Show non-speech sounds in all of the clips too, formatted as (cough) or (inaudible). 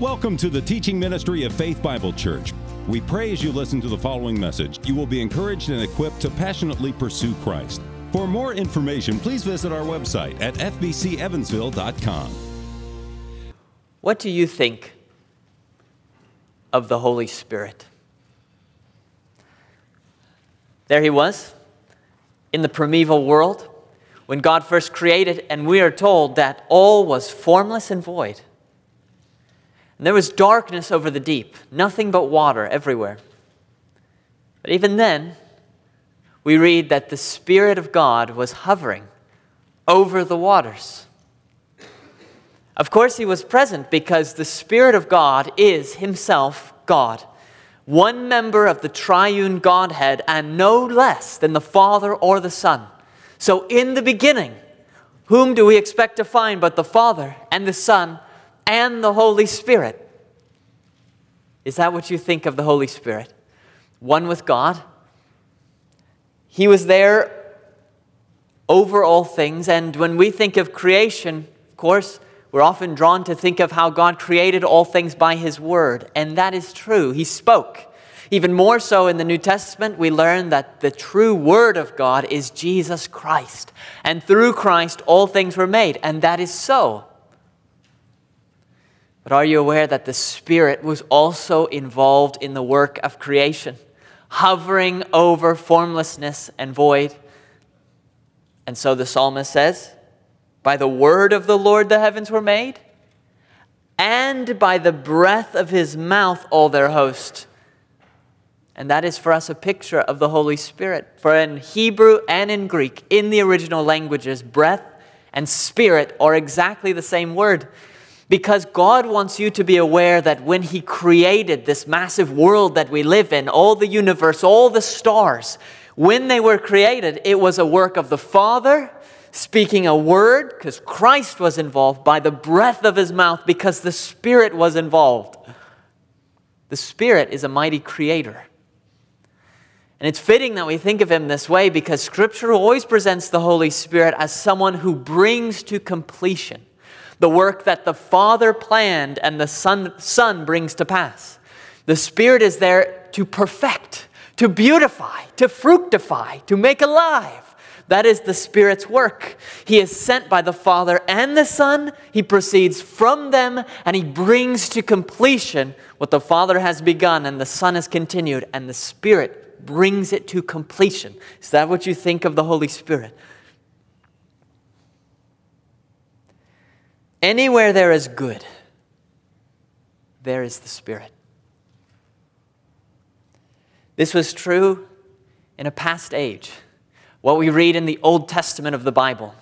Welcome to the teaching ministry of Faith Bible Church. We pray as you listen to the following message, you will be encouraged and equipped to passionately pursue Christ. For more information, please visit our website at fbcevansville.com. What do you think of the Holy Spirit? There he was in the primeval world when God first created, and we are told that all was formless and void. And there was darkness over the deep, nothing but water everywhere. But even then, we read that the Spirit of God was hovering over the waters. Of course, he was present because the Spirit of God is himself God, one member of the triune Godhead, and no less than the Father or the Son. So, in the beginning, whom do we expect to find but the Father and the Son and the Holy Spirit. Is that what you think of the Holy Spirit? One with God? He was there over all things, and when we think of creation, of course, we're often drawn to think of how God created all things by His Word, and that is true. He spoke. Even more so in the New Testament, we learn that the true Word of God is Jesus Christ. And through Christ, all things were made, and that is so. But are you aware that the Spirit was also involved in the work of creation, hovering over formlessness and void? And so the psalmist says, By the word of the Lord the heavens were made, and by the breath of his mouth all their host. And that is for us a picture of the Holy Spirit. For in Hebrew and in Greek, in the original languages, breath and spirit are exactly the same word. Because God wants you to be aware that when He created this massive world that we live in, all the universe, all the stars, when they were created, it was a work of the Father speaking a word, because Christ was involved, by the breath of His mouth, because the Spirit was involved. The Spirit is a mighty creator. And it's fitting that we think of him this way because Scripture always presents the Holy Spirit as someone who brings to completion the work that the Father planned and the Son, Son brings to pass. The Spirit is there to perfect, to beautify, to fructify, to make alive. That is the Spirit's work. He is sent by the Father and the Son. He proceeds from them and he brings to completion what the Father has begun and the Son has continued, and the Spirit brings it to completion. Is that what you think of the Holy Spirit? Anywhere there is good, there is the Spirit. This was true in a past age, what we read in the Old Testament of the Bible.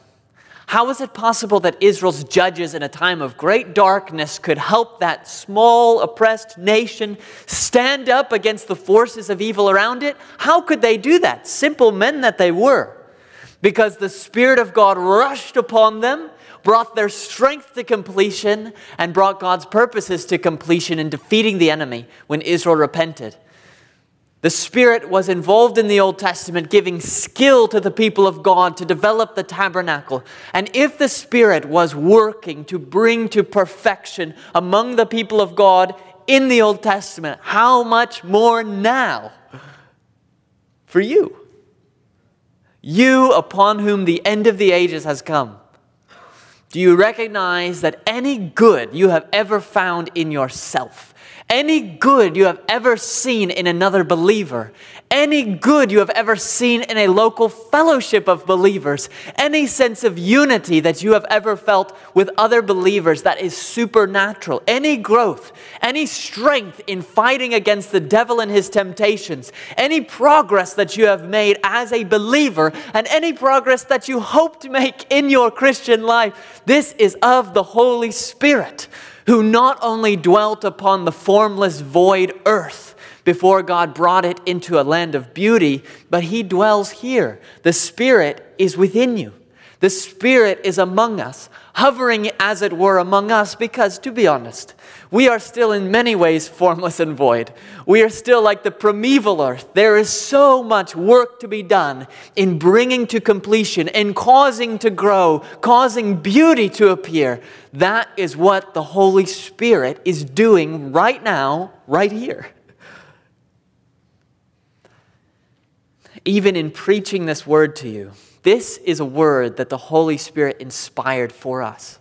How is it possible that Israel's judges in a time of great darkness could help that small, oppressed nation stand up against the forces of evil around it? How could they do that? Simple men that they were. Because the Spirit of God rushed upon them brought their strength to completion and brought God's purposes to completion in defeating the enemy when Israel repented. The Spirit was involved in the Old Testament, giving skill to the people of God to develop the tabernacle. And if the Spirit was working to bring to perfection among the people of God in the Old Testament, how much more now for you? You upon whom the end of the ages has come. Do you recognize that any good you have ever found in yourself, any good you have ever seen in another believer, any good you have ever seen in a local fellowship of believers, any sense of unity that you have ever felt with other believers that is supernatural, any growth, any strength in fighting against the devil and his temptations, any progress that you have made as a believer, and any progress that you hope to make in your Christian life, this is of the Holy Spirit, who not only dwelt upon the formless void earth, before God brought it into a land of beauty, but He dwells here. The Spirit is within you. The Spirit is among us, hovering as it were among us, because to be honest, we are still in many ways formless and void. We are still like the primeval earth. There is so much work to be done in bringing to completion, in causing to grow, causing beauty to appear. That is what the Holy Spirit is doing right now, right here. Even in preaching this word to you, this is a word that the Holy Spirit inspired for us.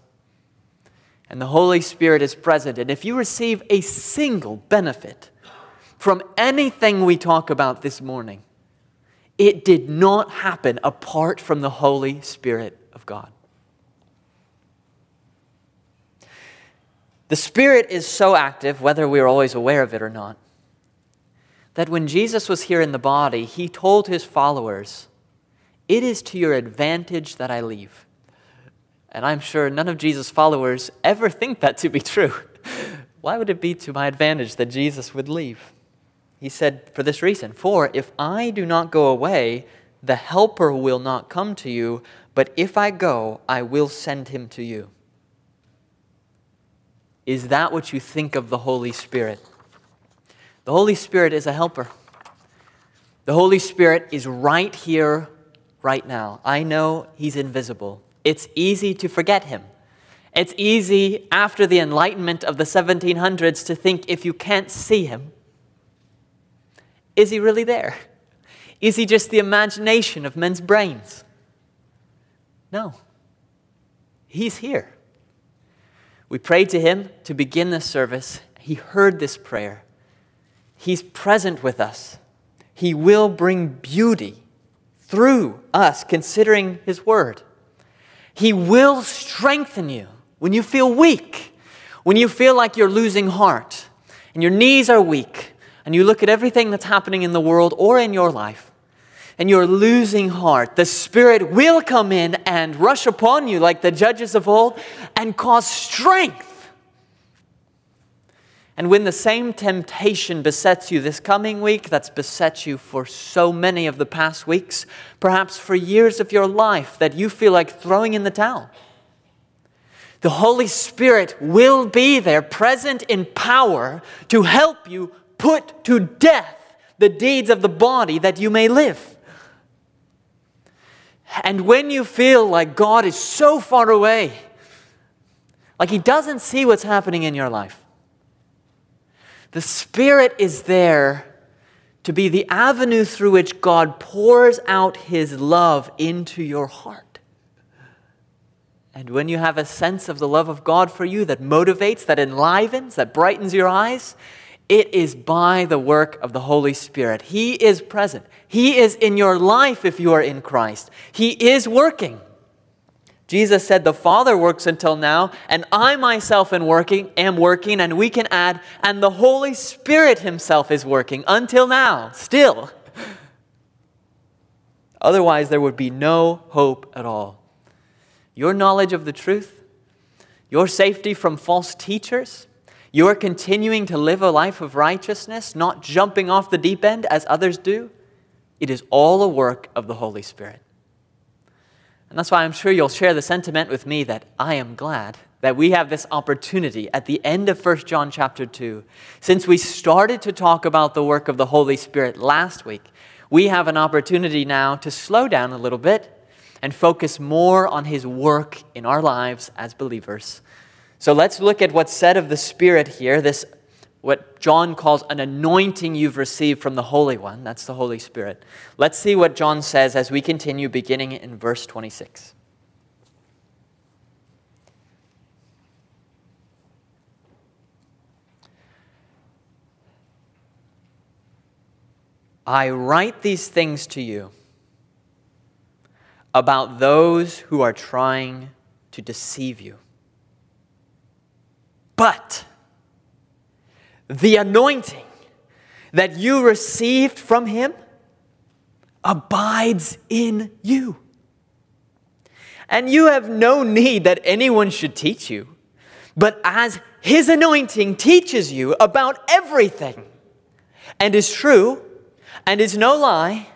And the Holy Spirit is present. And if you receive a single benefit from anything we talk about this morning, it did not happen apart from the Holy Spirit of God. The Spirit is so active, whether we're always aware of it or not, that when Jesus was here in the body, he told his followers, it is to your advantage that I leave. And I'm sure none of Jesus' followers ever think that to be true. (laughs) Why would it be to my advantage that Jesus would leave? He said, For this reason For if I do not go away, the Helper will not come to you, but if I go, I will send him to you. Is that what you think of the Holy Spirit? The Holy Spirit is a helper. The Holy Spirit is right here right now. I know he's invisible. It's easy to forget him. It's easy after the Enlightenment of the 1700s to think if you can't see him, is he really there? Is he just the imagination of men's brains? No. He's here. We prayed to him to begin this service. He heard this prayer. He's present with us. He will bring beauty through us considering His Word. He will strengthen you when you feel weak, when you feel like you're losing heart, and your knees are weak, and you look at everything that's happening in the world or in your life, and you're losing heart. The Spirit will come in and rush upon you like the judges of old and cause strength and when the same temptation besets you this coming week, that's beset you for so many of the past weeks, perhaps for years of your life, that you feel like throwing in the towel, the Holy Spirit will be there, present in power, to help you put to death the deeds of the body that you may live. And when you feel like God is so far away, like He doesn't see what's happening in your life, the Spirit is there to be the avenue through which God pours out His love into your heart. And when you have a sense of the love of God for you that motivates, that enlivens, that brightens your eyes, it is by the work of the Holy Spirit. He is present. He is in your life if you are in Christ. He is working. Jesus said, The Father works until now, and I myself am working, am working, and we can add, and the Holy Spirit Himself is working until now, still. Otherwise, there would be no hope at all. Your knowledge of the truth, your safety from false teachers, your continuing to live a life of righteousness, not jumping off the deep end as others do, it is all a work of the Holy Spirit. And that's why I'm sure you'll share the sentiment with me that I am glad that we have this opportunity at the end of 1 John chapter 2. Since we started to talk about the work of the Holy Spirit last week, we have an opportunity now to slow down a little bit and focus more on his work in our lives as believers. So let's look at what's said of the Spirit here, this what John calls an anointing you've received from the Holy One. That's the Holy Spirit. Let's see what John says as we continue, beginning in verse 26. I write these things to you about those who are trying to deceive you. But the anointing that you received from him abides in you. And you have no need that anyone should teach you, but as his anointing teaches you about everything and is true and is no lie,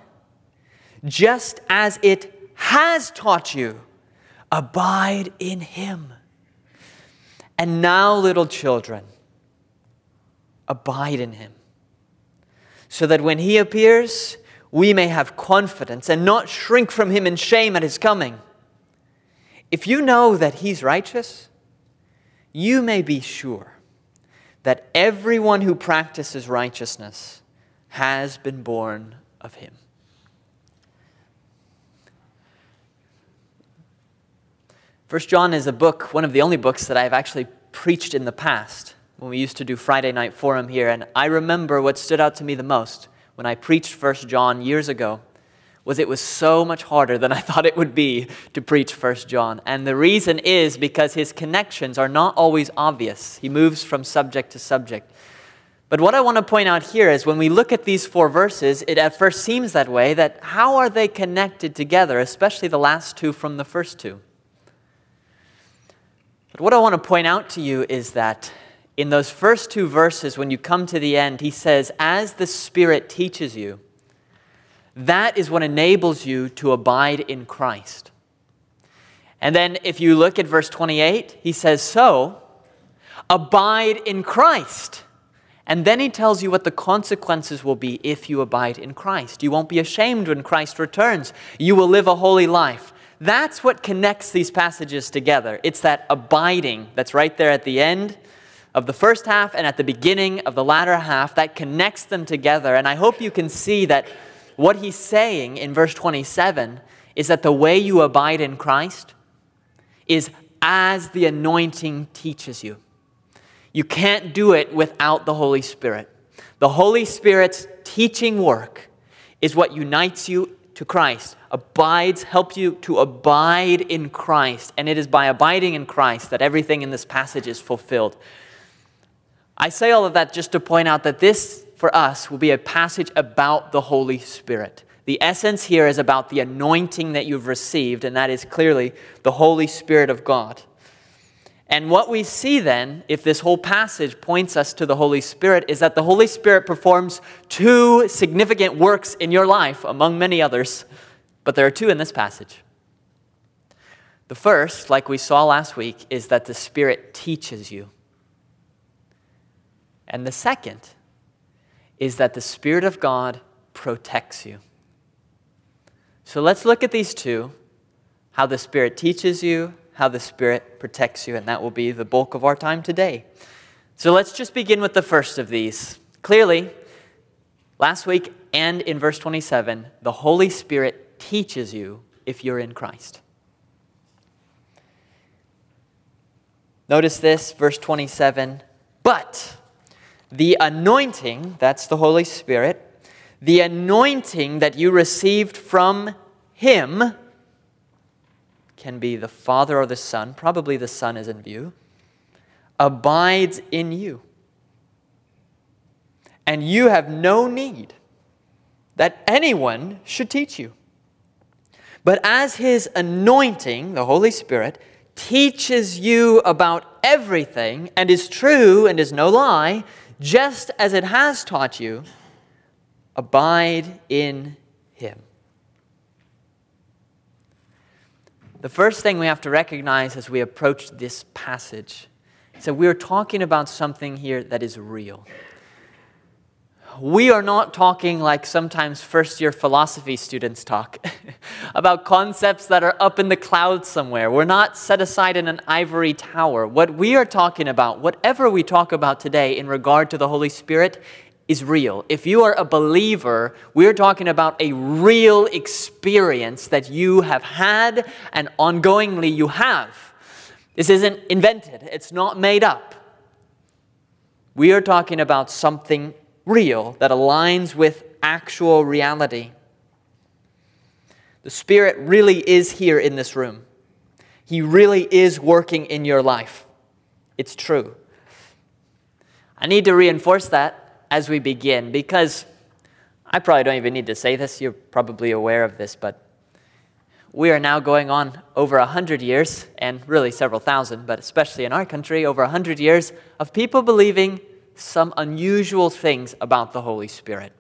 just as it has taught you, Abide in him. And now, little children, abide in him, so that when he appears, we may have confidence and not shrink from him in shame at his coming. If you know that he's righteous, you may be sure that everyone who practices righteousness has been born of him. First John is a book, one of the only books that I've actually preached in the past when we used to do Friday night forum here. And I remember what stood out to me the most when I preached First John years ago was it was so much harder than I (laughs) thought it would be to preach First John. And the reason is because his connections are not always obvious. He moves from subject to subject. But what I want to point out here is when we look at these four verses, it at first seems that way that how are they connected together, especially the last two from the first two? But what I want to point out to you is that in those first two verses, when you come to the end, he says, As the Spirit teaches you, that is what enables you to abide in Christ. And then if you look at verse 28, he says, So, abide in Christ. And then he tells you what the consequences will be if you abide in Christ. You won't be ashamed when Christ returns. You will live a holy life. That's what connects these passages together. It's that abiding that's right there at the end of the first half and at the beginning of the latter half that connects them together. And I hope you can see that what he's saying in verse 27 is that the way you abide in Christ is as the anointing teaches you. You can't do it without the Holy Spirit. The Holy Spirit's teaching work is what unites you to Christ, abides, helps you to abide in Christ. And it is by abiding in Christ that everything in this passage is fulfilled. I say all of that just to point out that this, for us, will be a passage about the Holy Spirit. The essence here is about the anointing that you've received, and that is clearly the Holy Spirit of God. And what we see then, if this whole passage points us to the Holy Spirit, is that the Holy Spirit performs two significant works in your life, among many others, but there are two in this passage. The first, like we saw last week, is that the Spirit teaches you. And the second is that the Spirit of God protects you. So let's look at these two how the Spirit teaches you how the Spirit protects you, and that will be the bulk of our time today. So let's just begin with the first of these. Clearly, last week and in verse 27, the Holy Spirit teaches you if you're in Christ. Notice this, verse 27. But the anointing, that's the Holy Spirit, the anointing that you received from Him, can be the Father or the Son, probably the Son is in view, abides in you. And you have no need that anyone should teach you. But as His anointing, the Holy Spirit, teaches you about everything and is true and is no lie, just as it has taught you, abide in Him. The first thing we have to recognize as we approach this passage is that we're talking about something here that is real. We are not talking like sometimes first year philosophy students talk (laughs) about concepts that are up in the clouds somewhere. We're not set aside in an ivory tower. What we are talking about, whatever we talk about today in regard to the Holy Spirit, is real. If you are a believer, we're talking about a real experience that you have had and ongoingly you have. This isn't invented, it's not made up. We are talking about something real that aligns with actual reality. The Spirit really is here in this room. He really is working in your life. It's true. I need to reinforce that as we begin because I probably don't even need to say this, you're probably aware of this, but we are now going on over a hundred years, and really several thousand, but especially in our country, over a hundred years of people believing some unusual things about the Holy Spirit.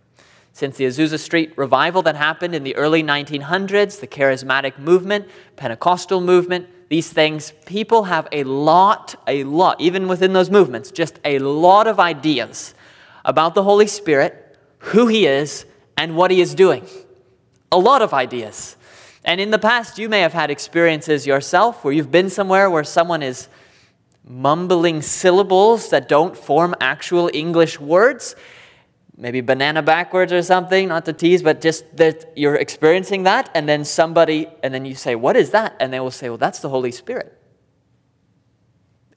Since the Azusa Street revival that happened in the early 1900s, the charismatic movement, Pentecostal movement, these things, people have a lot, a lot, even within those movements, just a lot of ideas about the Holy Spirit, who He is, and what He is doing. A lot of ideas. And in the past, you may have had experiences yourself where you've been somewhere where someone is mumbling syllables that don't form actual English words, maybe banana backwards or something, not to tease, but just that you're experiencing that, and then somebody, and then you say, What is that? And they will say, Well, that's the Holy Spirit.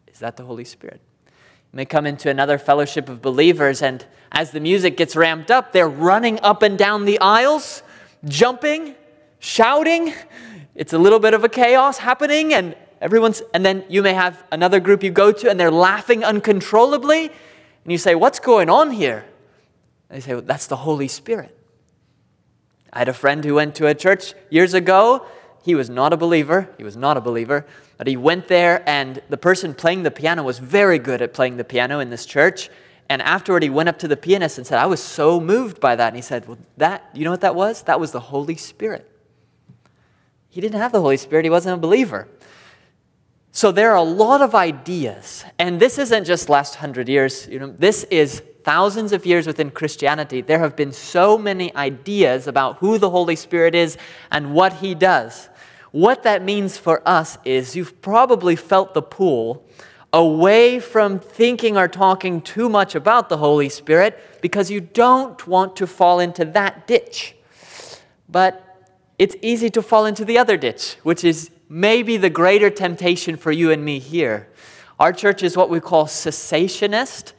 Is that the Holy Spirit? You may come into another fellowship of believers, and as the music gets ramped up, they're running up and down the aisles, jumping, shouting. It's a little bit of a chaos happening, and everyone's, and then you may have another group you go to, and they're laughing uncontrollably, and you say, What's going on here? They say, well, That's the Holy Spirit. I had a friend who went to a church years ago. He was not a believer. He was not a believer. But he went there, and the person playing the piano was very good at playing the piano in this church. And afterward, he went up to the pianist and said, I was so moved by that. And he said, Well, that, you know what that was? That was the Holy Spirit. He didn't have the Holy Spirit, he wasn't a believer. So there are a lot of ideas. And this isn't just last hundred years. You know, this is thousands of years within Christianity, there have been so many ideas about who the Holy Spirit is and what He does. What that means for us is you've probably felt the pull away from thinking or talking too much about the Holy Spirit because you don't want to fall into that ditch. But it's easy to fall into the other ditch, which is maybe the greater temptation for you and me here. Our church is what we call cessationist.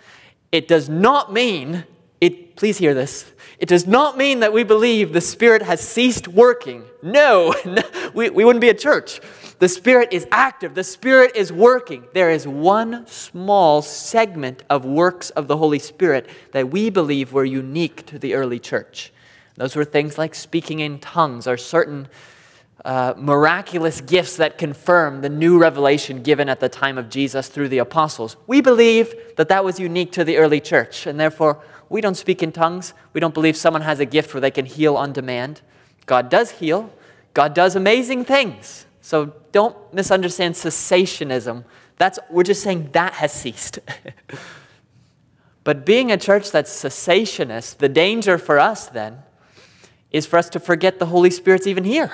It does not mean, it, please hear this, it does not mean that we believe the Spirit has ceased working. No, (laughs) no we, we wouldn't be a church. The Spirit is active, the Spirit is working. There is one small segment of works of the Holy Spirit that we believe were unique to the early church. Those were things like speaking in tongues or certain uh, miraculous gifts that confirm the new revelation given at the time of Jesus through the apostles. We believe that that was unique to the early church, and therefore we don't speak in tongues. We don't believe someone has a gift where they can heal on demand. God does heal, God does amazing things. So don't misunderstand cessationism. That's, we're just saying that has ceased. (laughs) but being a church that's cessationist, the danger for us then is for us to forget the Holy Spirit's even here.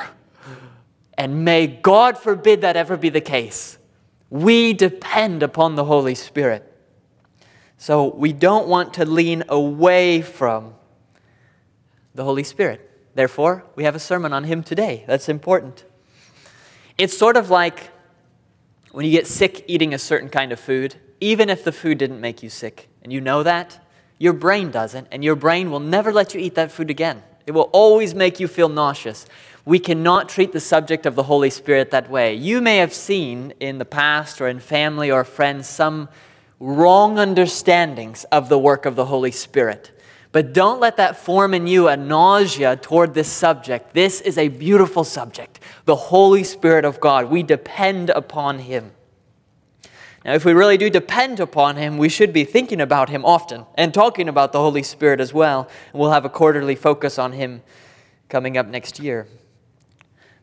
And may God forbid that ever be the case. We depend upon the Holy Spirit. So we don't want to lean away from the Holy Spirit. Therefore, we have a sermon on Him today. That's important. It's sort of like when you get sick eating a certain kind of food, even if the food didn't make you sick, and you know that, your brain doesn't, and your brain will never let you eat that food again. It will always make you feel nauseous we cannot treat the subject of the Holy Spirit that way. You may have seen in the past or in family or friends some wrong understandings of the work of the Holy Spirit. But don't let that form in you a nausea toward this subject. This is a beautiful subject. The Holy Spirit of God. We depend upon Him. Now, if we really do depend upon Him, we should be thinking about Him often and talking about the Holy Spirit as well. And we'll have a quarterly focus on Him coming up next year.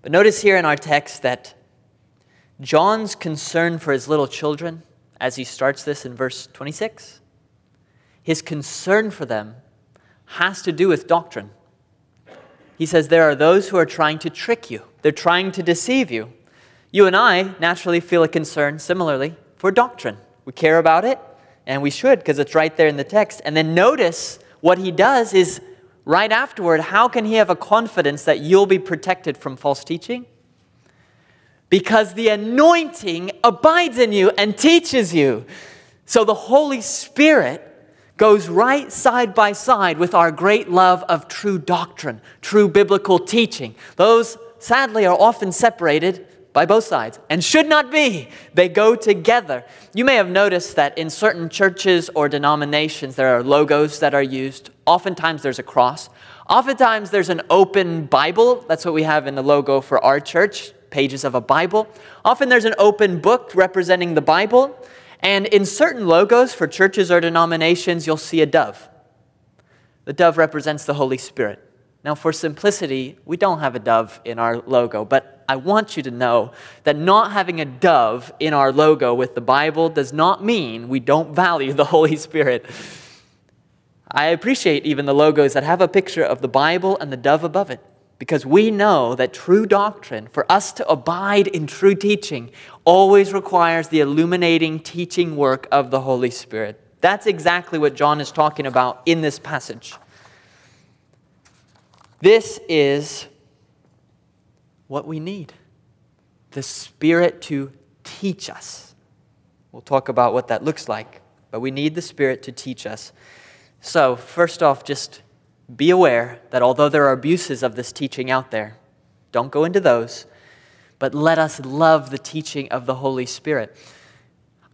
But notice here in our text that John's concern for his little children, as he starts this in verse 26, his concern for them has to do with doctrine. He says there are those who are trying to trick you, they're trying to deceive you. You and I naturally feel a concern similarly for doctrine. We care about it, and we should because it's right there in the text. And then notice what he does is right afterward, how can he have a confidence that you'll be protected from false teaching? Because the anointing abides in you and teaches you. So the Holy Spirit goes right side by side with our great love of true doctrine, true biblical teaching. Those, sadly, are often separated by both sides and should not be. They go together. You may have noticed that in certain churches or denominations, there are logos that are used. Oftentimes, there's a cross. Oftentimes, there's an open Bible. That's what we have in the logo for our church pages of a Bible. Often, there's an open book representing the Bible. And in certain logos for churches or denominations, you'll see a dove. The dove represents the Holy Spirit. Now, for simplicity, we don't have a dove in our logo, but I want you to know that not having a dove in our logo with the Bible does not mean we don't value the Holy Spirit. I appreciate even the logos that have a picture of the Bible and the dove above it because we know that true doctrine, for us to abide in true teaching, always requires the illuminating teaching work of the Holy Spirit. That's exactly what John is talking about in this passage. This is what we need the Spirit to teach us. We'll talk about what that looks like, but we need the Spirit to teach us. So, first off, just be aware that although there are abuses of this teaching out there, don't go into those, but let us love the teaching of the Holy Spirit.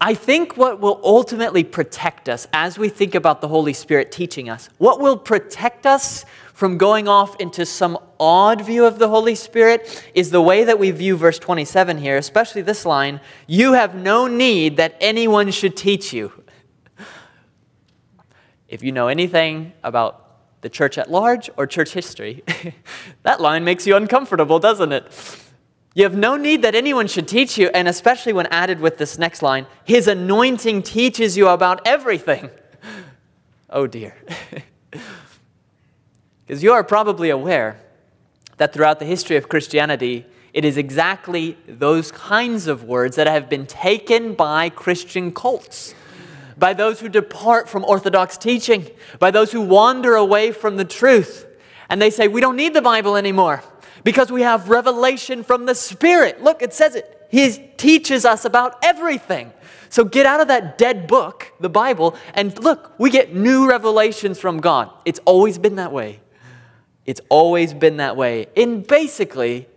I think what will ultimately protect us as we think about the Holy Spirit teaching us, what will protect us from going off into some odd view of the Holy Spirit is the way that we view verse 27 here, especially this line You have no need that anyone should teach you. If you know anything about the church at large or church history, (laughs) that line makes you uncomfortable, doesn't it? You have no need that anyone should teach you, and especially when added with this next line, His anointing teaches you about everything. (laughs) Oh dear. (laughs) Because you are probably aware that throughout the history of Christianity, it is exactly those kinds of words that have been taken by Christian cults, by those who depart from Orthodox teaching, by those who wander away from the truth. And they say, We don't need the Bible anymore because we have revelation from the Spirit. Look, it says it. He teaches us about everything. So get out of that dead book, the Bible, and look, we get new revelations from God. It's always been that way. It's always been that way. In basically,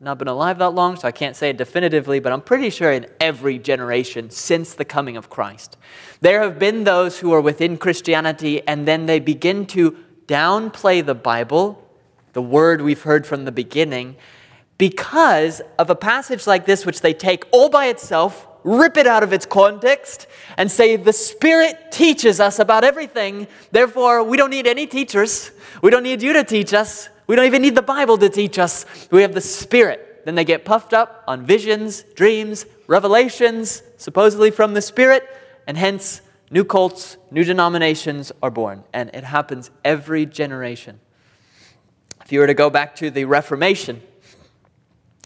not been alive that long, so I can't say it definitively, but I'm pretty sure in every generation since the coming of Christ. There have been those who are within Christianity and then they begin to downplay the Bible, the word we've heard from the beginning, because of a passage like this, which they take all by itself, rip it out of its context, and say, The Spirit teaches us about everything, therefore, we don't need any teachers. We don't need you to teach us. We don't even need the Bible to teach us. We have the Spirit. Then they get puffed up on visions, dreams, revelations, supposedly from the Spirit, and hence new cults, new denominations are born. And it happens every generation. If you were to go back to the Reformation,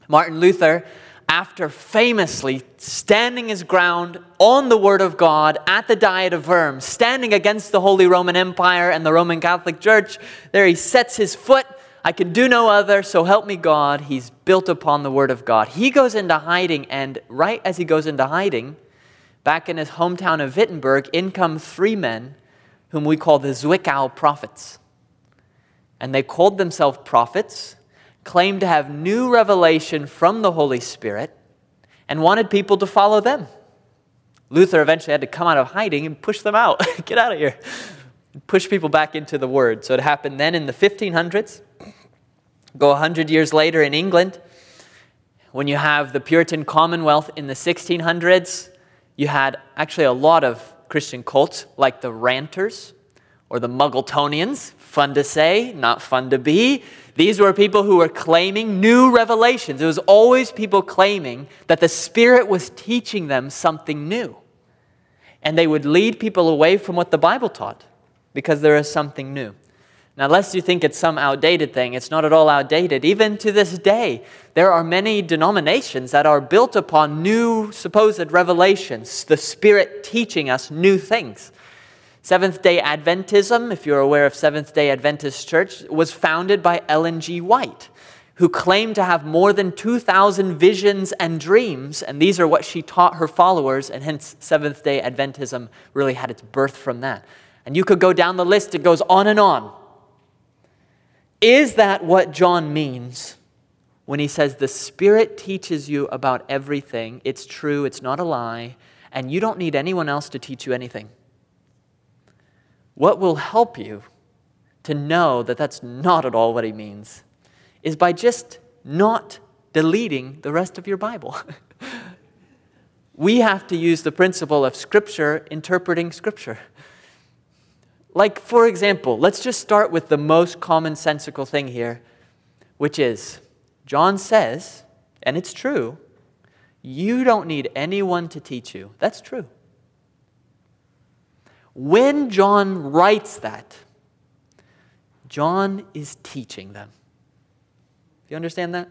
Martin Luther after famously standing his ground on the Word of God at the Diet of Worms, standing against the Holy Roman Empire and the Roman Catholic Church, there he sets his foot. I can do no other, so help me God. He's built upon the Word of God. He goes into hiding, and right as he goes into hiding, back in his hometown of Wittenberg, in come three men whom we call the Zwickau prophets. And they called themselves prophets claimed to have new revelation from the Holy Spirit and wanted people to follow them. Luther eventually had to come out of hiding and push them out. (laughs) Get out of here. Push people back into the Word. So it happened then in the 1500s. Go 100 years later in England, when you have the Puritan Commonwealth in the 1600s, you had actually a lot of Christian cults like the Ranters or the Muggletonians. Fun to say, not fun to be. These were people who were claiming new revelations. It was always people claiming that the Spirit was teaching them something new. And they would lead people away from what the Bible taught because there is something new. Now, lest you think it's some outdated thing, it's not at all outdated. Even to this day, there are many denominations that are built upon new supposed revelations, the Spirit teaching us new things. Seventh day Adventism, if you're aware of Seventh day Adventist Church, was founded by Ellen G. White, who claimed to have more than 2,000 visions and dreams, and these are what she taught her followers, and hence Seventh day Adventism really had its birth from that. And you could go down the list, it goes on and on. Is that what John means when he says the Spirit teaches you about everything? It's true, it's not a lie, and you don't need anyone else to teach you anything. What will help you to know that that's not at all what he means is by just not deleting the rest of your Bible. (laughs) we have to use the principle of Scripture interpreting Scripture. Like, for example, let's just start with the most commonsensical thing here, which is John says and it's true, you don't need anyone to teach you. That's true. When John writes that, John is teaching them. Do you understand that?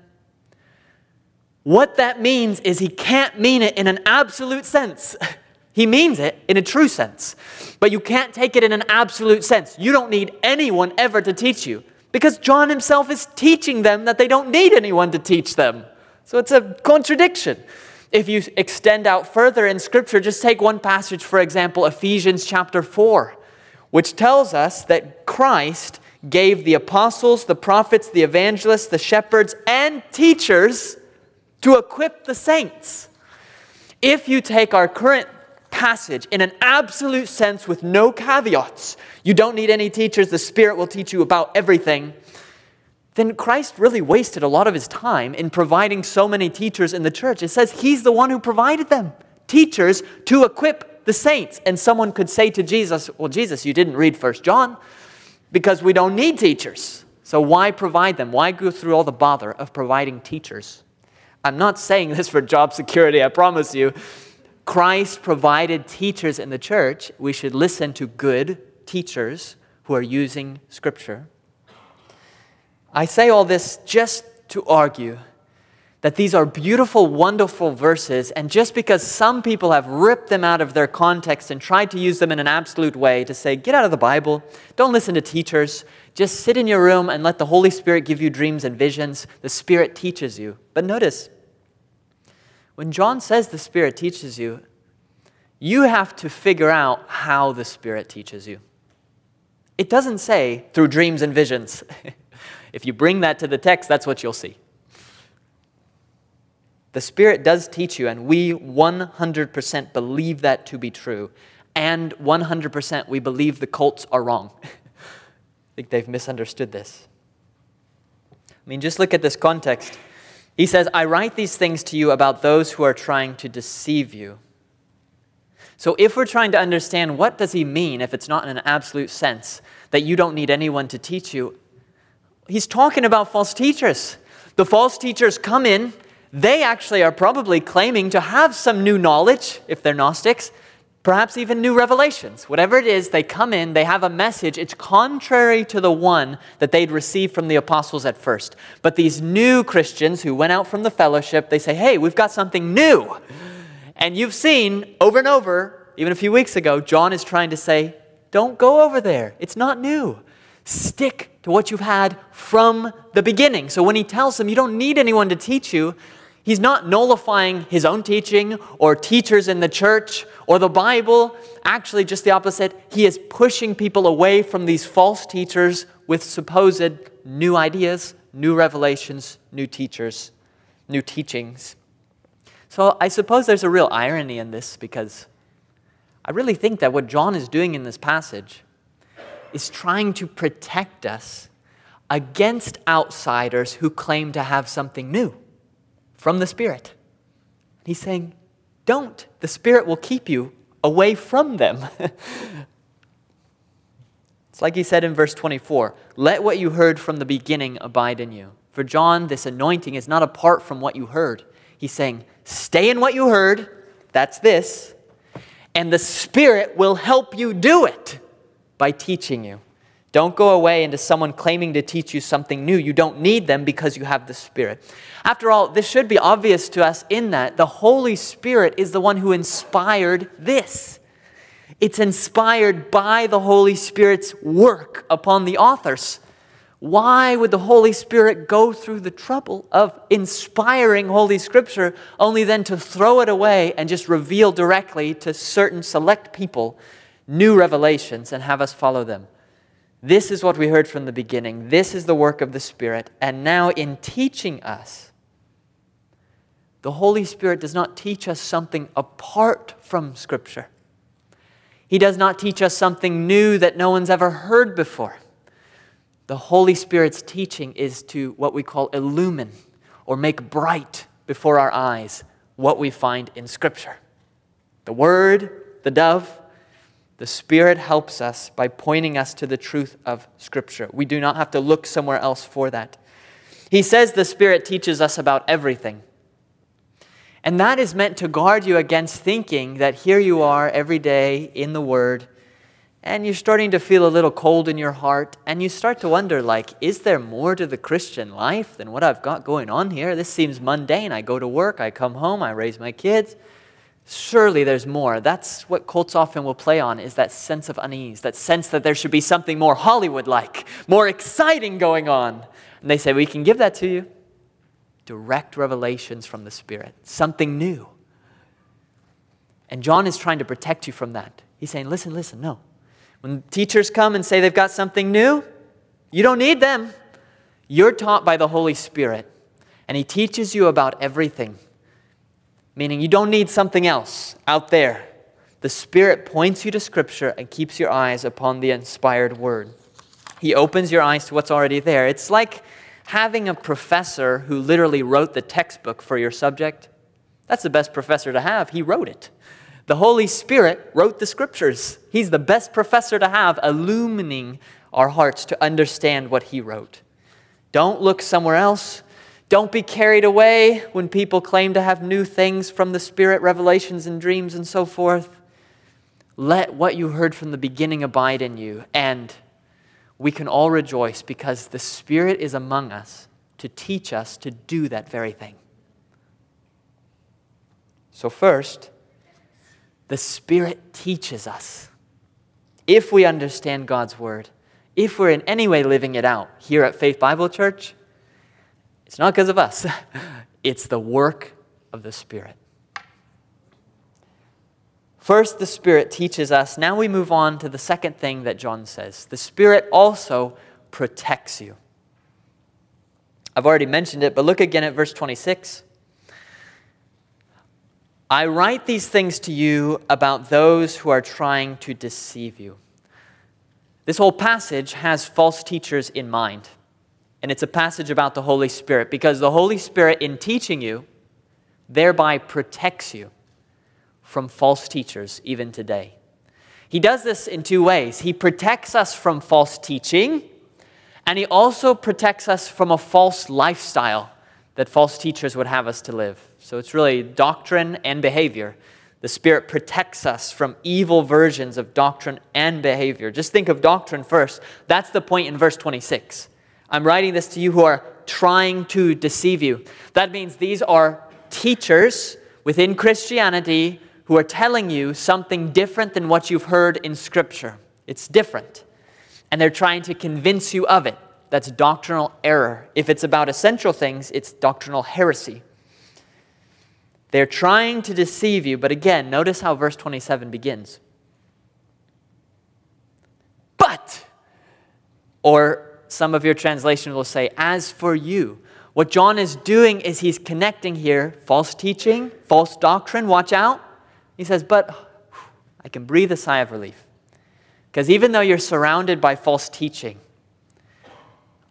What that means is he can't mean it in an absolute sense. (laughs) He means it in a true sense, but you can't take it in an absolute sense. You don't need anyone ever to teach you because John himself is teaching them that they don't need anyone to teach them. So it's a contradiction. If you extend out further in Scripture, just take one passage, for example, Ephesians chapter 4, which tells us that Christ gave the apostles, the prophets, the evangelists, the shepherds, and teachers to equip the saints. If you take our current passage in an absolute sense with no caveats, you don't need any teachers, the Spirit will teach you about everything, then Christ really wasted a lot of his time in providing so many teachers in the church. It says he's the one who provided them, teachers to equip the saints. And someone could say to Jesus, Well, Jesus, you didn't read First John because we don't need teachers. So why provide them? Why go through all the bother of providing teachers? I'm not saying this for job security, I promise you. Christ provided teachers in the church. We should listen to good teachers who are using Scripture. I say all this just to argue that these are beautiful, wonderful verses, and just because some people have ripped them out of their context and tried to use them in an absolute way to say, get out of the Bible, don't listen to teachers, just sit in your room and let the Holy Spirit give you dreams and visions. The Spirit teaches you. But notice, when John says the Spirit teaches you, you have to figure out how the Spirit teaches you. It doesn't say through dreams and visions. (laughs) if you bring that to the text, that's what you'll see. The Spirit does teach you, and we 100% believe that to be true. And 100% we believe the cults are wrong. (laughs) I think they've misunderstood this. I mean, just look at this context. He says, I write these things to you about those who are trying to deceive you. So if we're trying to understand what does he mean if it's not in an absolute sense that you don't need anyone to teach you, he's talking about false teachers. The false teachers come in they actually are probably claiming to have some new knowledge, if they're Gnostics, perhaps even new revelations. Whatever it is, they come in, they have a message. It's contrary to the one that they'd received from the apostles at first. But these new Christians who went out from the fellowship, they say, hey, we've got something new. And you've seen over and over, even a few weeks ago, John is trying to say, don't go over there. It's not new. Stick to what you've had from the beginning. So when he tells them, you don't need anyone to teach you, He's not nullifying his own teaching or teachers in the church or the Bible. Actually, just the opposite. He is pushing people away from these false teachers with supposed new ideas, new revelations, new teachers, new teachings. So I suppose there's a real irony in this because I really think that what John is doing in this passage is trying to protect us against outsiders who claim to have something new from the Spirit. He's saying, don't. The Spirit will keep you away from them. (laughs) it's like he said in verse 24 let what you heard from the beginning abide in you. For John, this anointing is not apart from what you heard. He's saying, stay in what you heard. That's this. And the Spirit will help you do it by teaching you. Don't go away into someone claiming to teach you something new. You don't need them because you have the Spirit. After all, this should be obvious to us in that the Holy Spirit is the one who inspired this. It's inspired by the Holy Spirit's work upon the authors. Why would the Holy Spirit go through the trouble of inspiring Holy Scripture only then to throw it away and just reveal directly to certain select people new revelations and have us follow them? This is what we heard from the beginning. This is the work of the Spirit. And now, in teaching us, the Holy Spirit does not teach us something apart from Scripture. He does not teach us something new that no one's ever heard before. The Holy Spirit's teaching is to what we call illumine or make bright before our eyes what we find in Scripture. The Word, the dove, the Spirit helps us by pointing us to the truth of Scripture. We do not have to look somewhere else for that. He says the Spirit teaches us about everything. And that is meant to guard you against thinking that here you are every day in the Word, and you're starting to feel a little cold in your heart, and you start to wonder, like, is there more to the Christian life than what I've got going on here? This seems mundane. I go to work, I come home, I raise my kids. Surely there's more. That's what cults often will play on is that sense of unease, that sense that there should be something more Hollywood-like, more exciting going on. And they say, we can give that to you. Direct revelations from the Spirit, something new. And John is trying to protect you from that. He's saying, listen, listen, no. When teachers come and say they've got something new, you don't need them. You're taught by the Holy Spirit, and He teaches you about everything meaning you don't need something else out there. The Spirit points you to Scripture and keeps your eyes upon the inspired Word. He opens your eyes to what's already there. It's like having a professor who literally wrote the textbook for your subject. That's the best professor to have. He wrote it. The Holy Spirit wrote the Scriptures. He's the best professor to have, illumining our hearts to understand what He wrote. Don't look somewhere else. Don't be carried away when people claim to have new things from the Spirit, revelations and dreams and so forth. Let what you heard from the beginning abide in you, and we can all rejoice because the Spirit is among us to teach us to do that very thing. So, first, the Spirit teaches us. If we understand God's Word, if we're in any way living it out here at Faith Bible Church, it's not because of us, (laughs) it's the work of the Spirit. First, the Spirit teaches us. Now we move on to the second thing that John says the Spirit also protects you. I've already mentioned it, but look again at verse 26. I write these things to you about those who are trying to deceive you. This whole passage has false teachers in mind. And it's a passage about the Holy Spirit because the Holy Spirit, in teaching you, thereby protects you from false teachers even today. He does this in two ways. He protects us from false teaching, and he also protects us from a false lifestyle that false teachers would have us to live. So it's really doctrine and behavior. The Spirit protects us from evil versions of doctrine and behavior. Just think of doctrine first. That's the point in verse 26. I'm writing this to you who are trying to deceive you. That means these are teachers within Christianity who are telling you something different than what you've heard in Scripture. It's different. And they're trying to convince you of it. That's doctrinal error. If it's about essential things, it's doctrinal heresy. They're trying to deceive you, but again, notice how verse 27 begins. But, or some of your translations will say, as for you. What John is doing is he's connecting here false teaching, false doctrine, watch out. He says, but I can breathe a sigh of relief. Because even though you're surrounded by false teaching,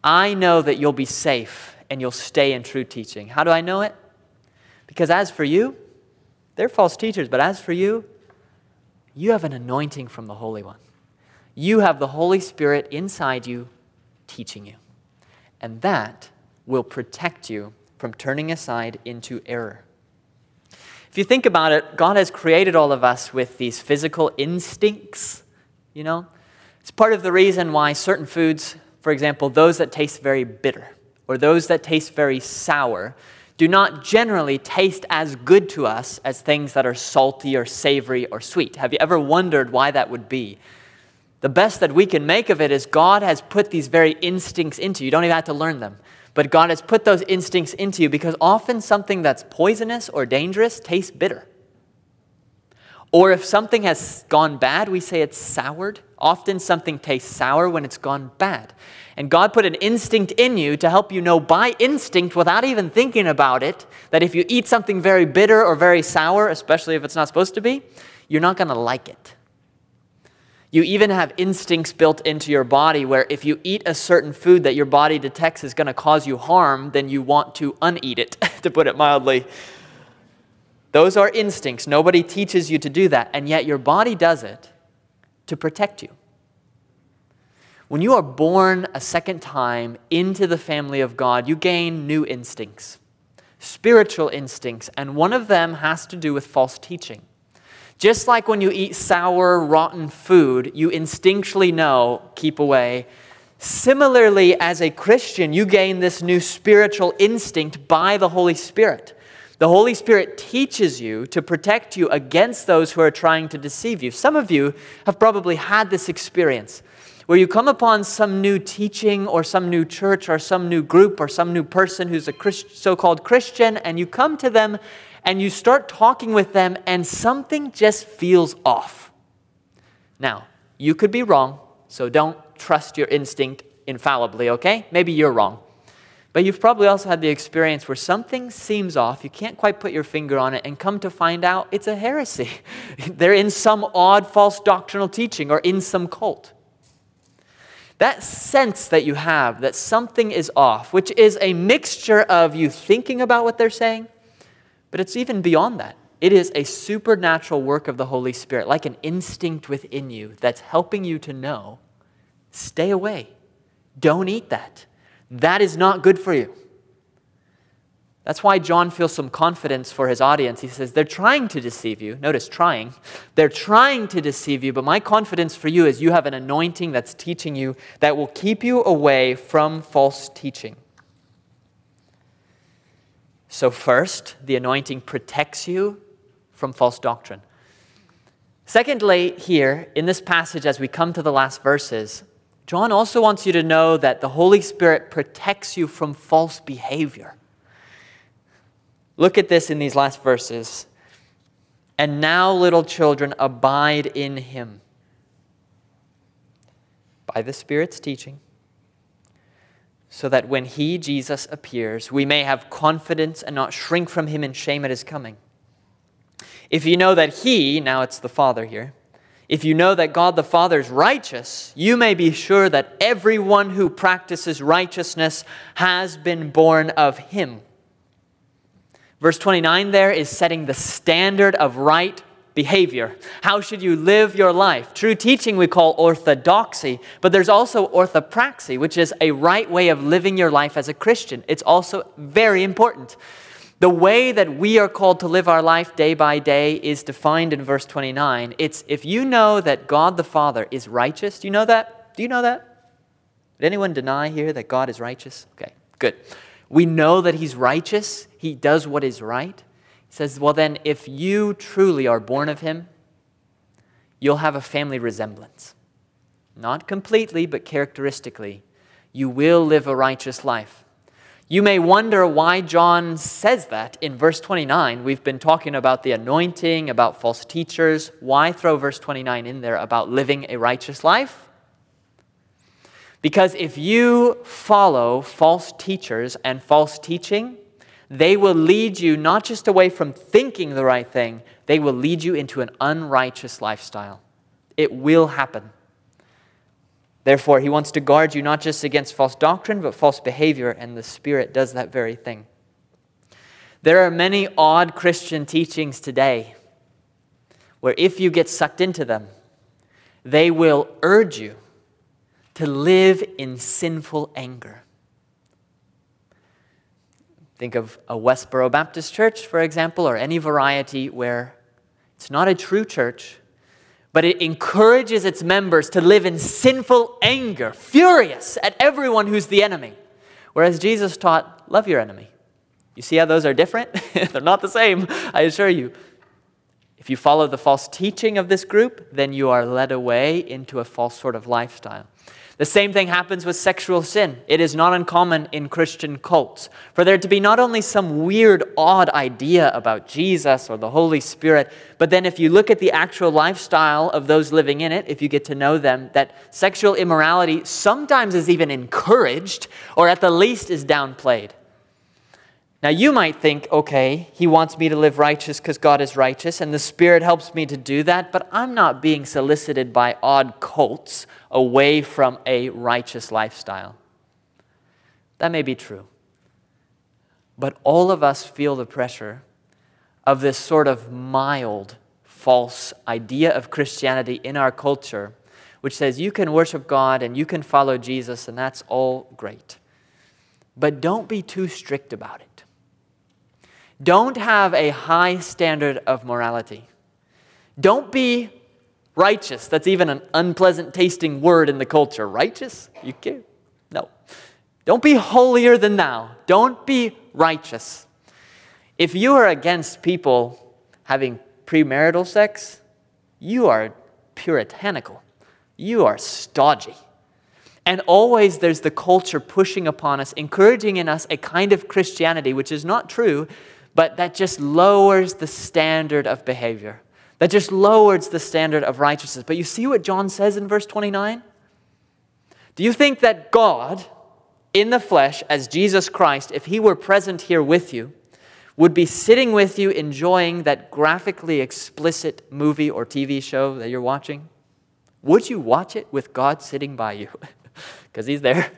I know that you'll be safe and you'll stay in true teaching. How do I know it? Because as for you, they're false teachers, but as for you, you have an anointing from the Holy One. You have the Holy Spirit inside you teaching you. And that will protect you from turning aside into error. If you think about it, God has created all of us with these physical instincts, you know? It's part of the reason why certain foods, for example, those that taste very bitter or those that taste very sour, do not generally taste as good to us as things that are salty or savory or sweet. Have you ever wondered why that would be? The best that we can make of it is God has put these very instincts into you. You don't even have to learn them. But God has put those instincts into you because often something that's poisonous or dangerous tastes bitter. Or if something has gone bad, we say it's soured. Often something tastes sour when it's gone bad. And God put an instinct in you to help you know by instinct, without even thinking about it, that if you eat something very bitter or very sour, especially if it's not supposed to be, you're not going to like it. You even have instincts built into your body where if you eat a certain food that your body detects is going to cause you harm, then you want to uneat it, (laughs) to put it mildly. Those are instincts. Nobody teaches you to do that, and yet your body does it to protect you. When you are born a second time into the family of God, you gain new instincts. spiritual instincts, and one of them has to do with false teaching. Just like when you eat sour, rotten food, you instinctually know, keep away. Similarly, as a Christian, you gain this new spiritual instinct by the Holy Spirit. The Holy Spirit teaches you to protect you against those who are trying to deceive you. Some of you have probably had this experience where you come upon some new teaching or some new church or some new group or some new person who's a so called Christian, and you come to them and you start talking with them, and something just feels off. Now, you could be wrong, so don't trust your instinct infallibly, okay? Maybe you're wrong. But you've probably also had the experience where something seems off, you can't quite put your finger on it, and come to find out it's a heresy. (laughs) They're in some odd false doctrinal teaching or in some cult. That sense that you have that something is off, which is a mixture of you thinking about what they're saying but it's even beyond that. It is a supernatural work of the Holy Spirit, like an instinct within you that's helping you to know stay away. Don't eat that. That is not good for you. That's why John feels some confidence for his audience. He says, They're trying to deceive you. Notice trying. They're trying to deceive you, but my confidence for you is you have an anointing that's teaching you that will keep you away from false teaching. So, first, the anointing protects you from false doctrine. Secondly, here in this passage, as we come to the last verses, John also wants you to know that the Holy Spirit protects you from false behavior. Look at this in these last verses. And now, little children, abide in him by the Spirit's teaching so that when He, Jesus, appears, we may have confidence and not shrink from Him in shame at His coming. If you know that He, now it's the Father here, if you know that God the Father is righteous, you may be sure that everyone who practices righteousness has been born of Him. Verse 29 there is setting the standard of right behavior. How should you live your life? True teaching we call orthodoxy, but there's also orthopraxy, which is a right way of living your life as a Christian. It's also very important. The way that we are called to live our life day by day is defined in verse 29. It's if you know that God the Father is righteous. Do you know that? Do you know that? Did anyone deny here that God is righteous? Okay, good. We know that He's righteous, He does what is right. Says, Well, then, if you truly are born of him, you'll have a family resemblance. Not completely, but characteristically. You will live a righteous life. You may wonder why John says that in verse 29. We've been talking about the anointing, about false teachers. Why throw verse 29 in there about living a righteous life? Because if you follow false teachers and false teaching, they will lead you not just away from thinking the right thing, they will lead you into an unrighteous lifestyle. It will happen. Therefore, he wants to guard you not just against false doctrine, but false behavior, and the Spirit does that very thing. There are many odd Christian teachings today where if you get sucked into them, they will urge you to live in sinful anger. Think of a Westboro Baptist church, for example, or any variety where it's not a true church, but it encourages its members to live in sinful anger, furious at everyone who's the enemy. Whereas Jesus taught, love your enemy. You see how those are different? (laughs) They're not the same, I assure you. If you follow the false teaching of this group, then you are led away into a false sort of lifestyle. The same thing happens with sexual sin. It is not uncommon in Christian cults for there to be not only some weird, odd idea about Jesus or the Holy Spirit, but then if you look at the actual lifestyle of those living in it, if you get to know them, that sexual immorality sometimes is even encouraged or at the least is downplayed. Now, you might think, okay, he wants me to live righteous because God is righteous, and the Spirit helps me to do that, but I'm not being solicited by odd cults away from a righteous lifestyle. That may be true. But all of us feel the pressure of this sort of mild, false idea of Christianity in our culture, which says you can worship God and you can follow Jesus, and that's all great. But don't be too strict about it. Don't have a high standard of morality. Don't be righteous. That's even an unpleasant tasting word in the culture. Righteous? You care? No. Don't be holier than thou. Don't be righteous. If you are against people having premarital sex, you are puritanical. You are stodgy. And always there's the culture pushing upon us, encouraging in us a kind of Christianity, which is not true, but that just lowers the standard of behavior, that just lowers the standard of righteousness. But you see what John says in verse 29? Do you think that God, in the flesh, as Jesus Christ, if he were present here with you, would be sitting with you enjoying that graphically explicit movie or TV show that you're watching? Would you watch it with God sitting by you? (laughs) Because he's there.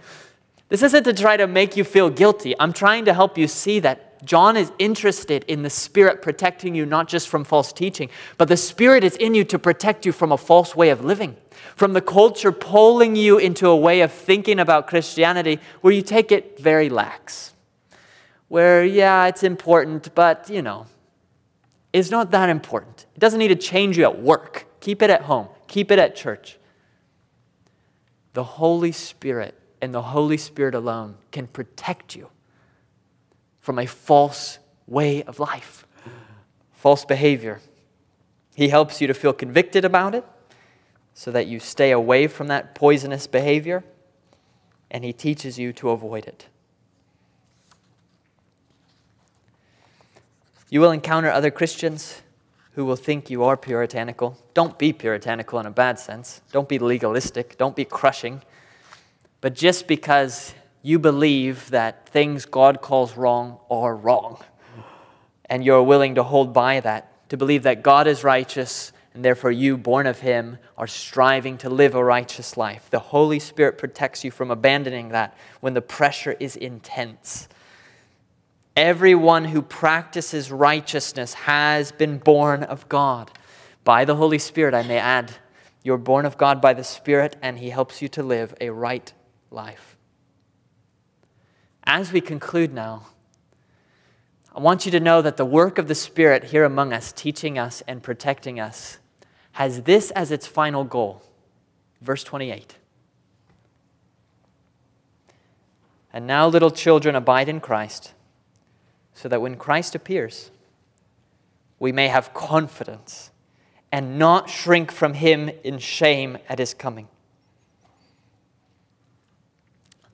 This isn't to try to make you feel guilty. I'm trying to help you see that John is interested in the Spirit protecting you not just from false teaching, but the Spirit is in you to protect you from a false way of living, from the culture pulling you into a way of thinking about Christianity where you take it very lax. Where, yeah, it's important, but, you know, it's not that important. It doesn't need to change you at work. Keep it at home, keep it at church. The Holy Spirit and the Holy Spirit alone can protect you from a false way of life, false behavior. He helps you to feel convicted about it so that you stay away from that poisonous behavior, and He teaches you to avoid it. You will encounter other Christians who will think you are puritanical. Don't be puritanical in a bad sense. Don't be legalistic. Don't be crushing. But just because you believe that things God calls wrong are wrong, and you're willing to hold by that, to believe that God is righteous, and therefore you, born of Him, are striving to live a righteous life. The Holy Spirit protects you from abandoning that when the pressure is intense. Everyone who practices righteousness has been born of God. By the Holy Spirit, I may add, you're born of God by the Spirit, and He helps you to live a right life. As we conclude now, I want you to know that the work of the Spirit here among us, teaching us and protecting us, has this as its final goal. Verse 28. And now, little children, abide in Christ, so that when Christ appears, we may have confidence and not shrink from him in shame at his coming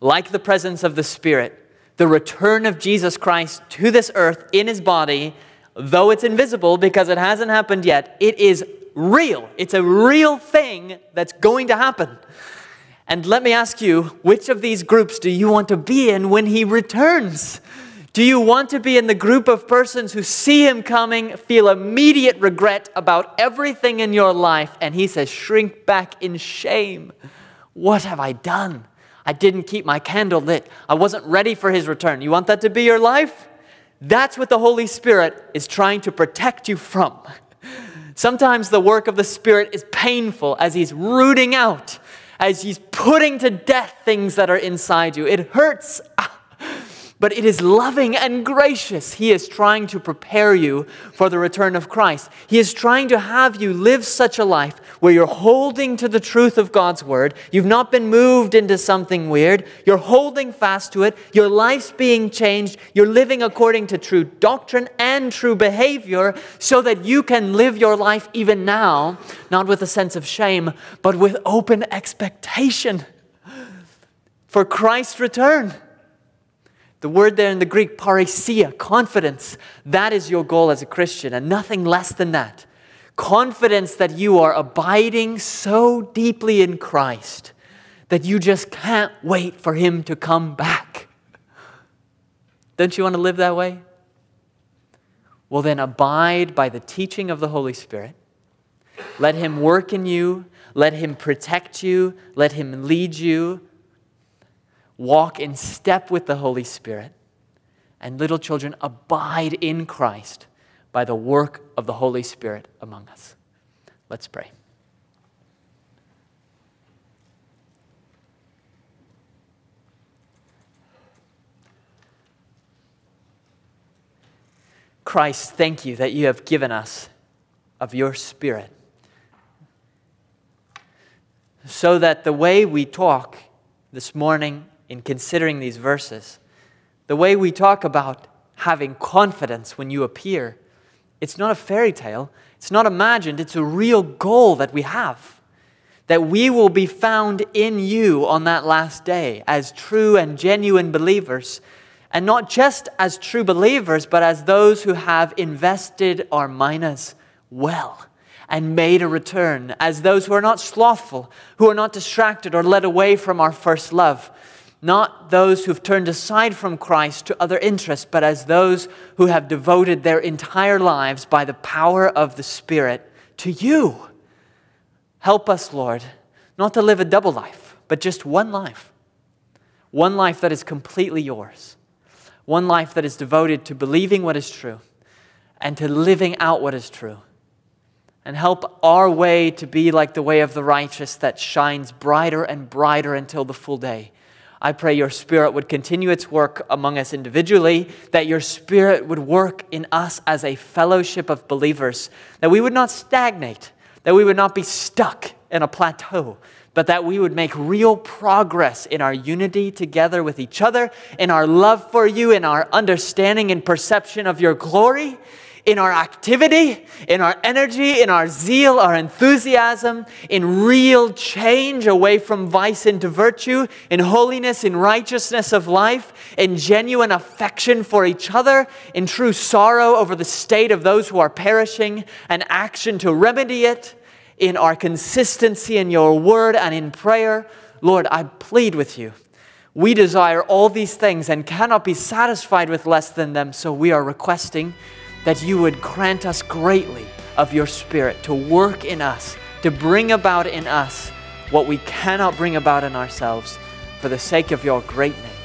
like the presence of the Spirit, the return of Jesus Christ to this earth in his body, though it's invisible because it hasn't happened yet, it is real. It's a real thing that's going to happen. And let me ask you, which of these groups do you want to be in when he returns? Do you want to be in the group of persons who see him coming, feel immediate regret about everything in your life, and he says, shrink back in shame? What have I done? I didn't keep my candle lit. I wasn't ready for his return. You want that to be your life? That's what the Holy Spirit is trying to protect you from. (laughs) Sometimes the work of the Spirit is painful as he's rooting out, as he's putting to death things that are inside you. It hurts. Ah, But it is loving and gracious. He is trying to prepare you for the return of Christ. He is trying to have you live such a life where you're holding to the truth of God's word. You've not been moved into something weird. You're holding fast to it. Your life's being changed. You're living according to true doctrine and true behavior so that you can live your life even now, not with a sense of shame, but with open expectation for Christ's return. The word there in the Greek, parrhesia, confidence. That is your goal as a Christian, and nothing less than that. Confidence that you are abiding so deeply in Christ that you just can't wait for Him to come back. Don't you want to live that way? Well, then abide by the teaching of the Holy Spirit. Let Him work in you, let Him protect you, let Him lead you, walk in step with the Holy Spirit, and little children, abide in Christ by the work of the Holy Spirit among us. Let's pray. Christ, thank you that you have given us of your Spirit. So that the way we talk this morning in considering these verses, the way we talk about having confidence when you appear, it's not a fairy tale, it's not imagined, it's a real goal that we have. That we will be found in you on that last day as true and genuine believers. And not just as true believers, but as those who have invested our minas well and made a return, as those who are not slothful, who are not distracted or led away from our first love, not those who've turned aside from Christ to other interests, but as those who have devoted their entire lives by the power of the Spirit to you. Help us, Lord, not to live a double life, but just one life. One life that is completely yours. One life that is devoted to believing what is true and to living out what is true. And help our way to be like the way of the righteous that shines brighter and brighter until the full day I pray your Spirit would continue its work among us individually, that your Spirit would work in us as a fellowship of believers, that we would not stagnate, that we would not be stuck in a plateau, but that we would make real progress in our unity together with each other, in our love for you, in our understanding and perception of your glory, in our activity, in our energy, in our zeal, our enthusiasm, in real change away from vice into virtue, in holiness, in righteousness of life, in genuine affection for each other, in true sorrow over the state of those who are perishing, and action to remedy it, in our consistency in your word and in prayer. Lord, I plead with you. We desire all these things and cannot be satisfied with less than them, so we are requesting that you would grant us greatly of your Spirit to work in us, to bring about in us what we cannot bring about in ourselves for the sake of your great name.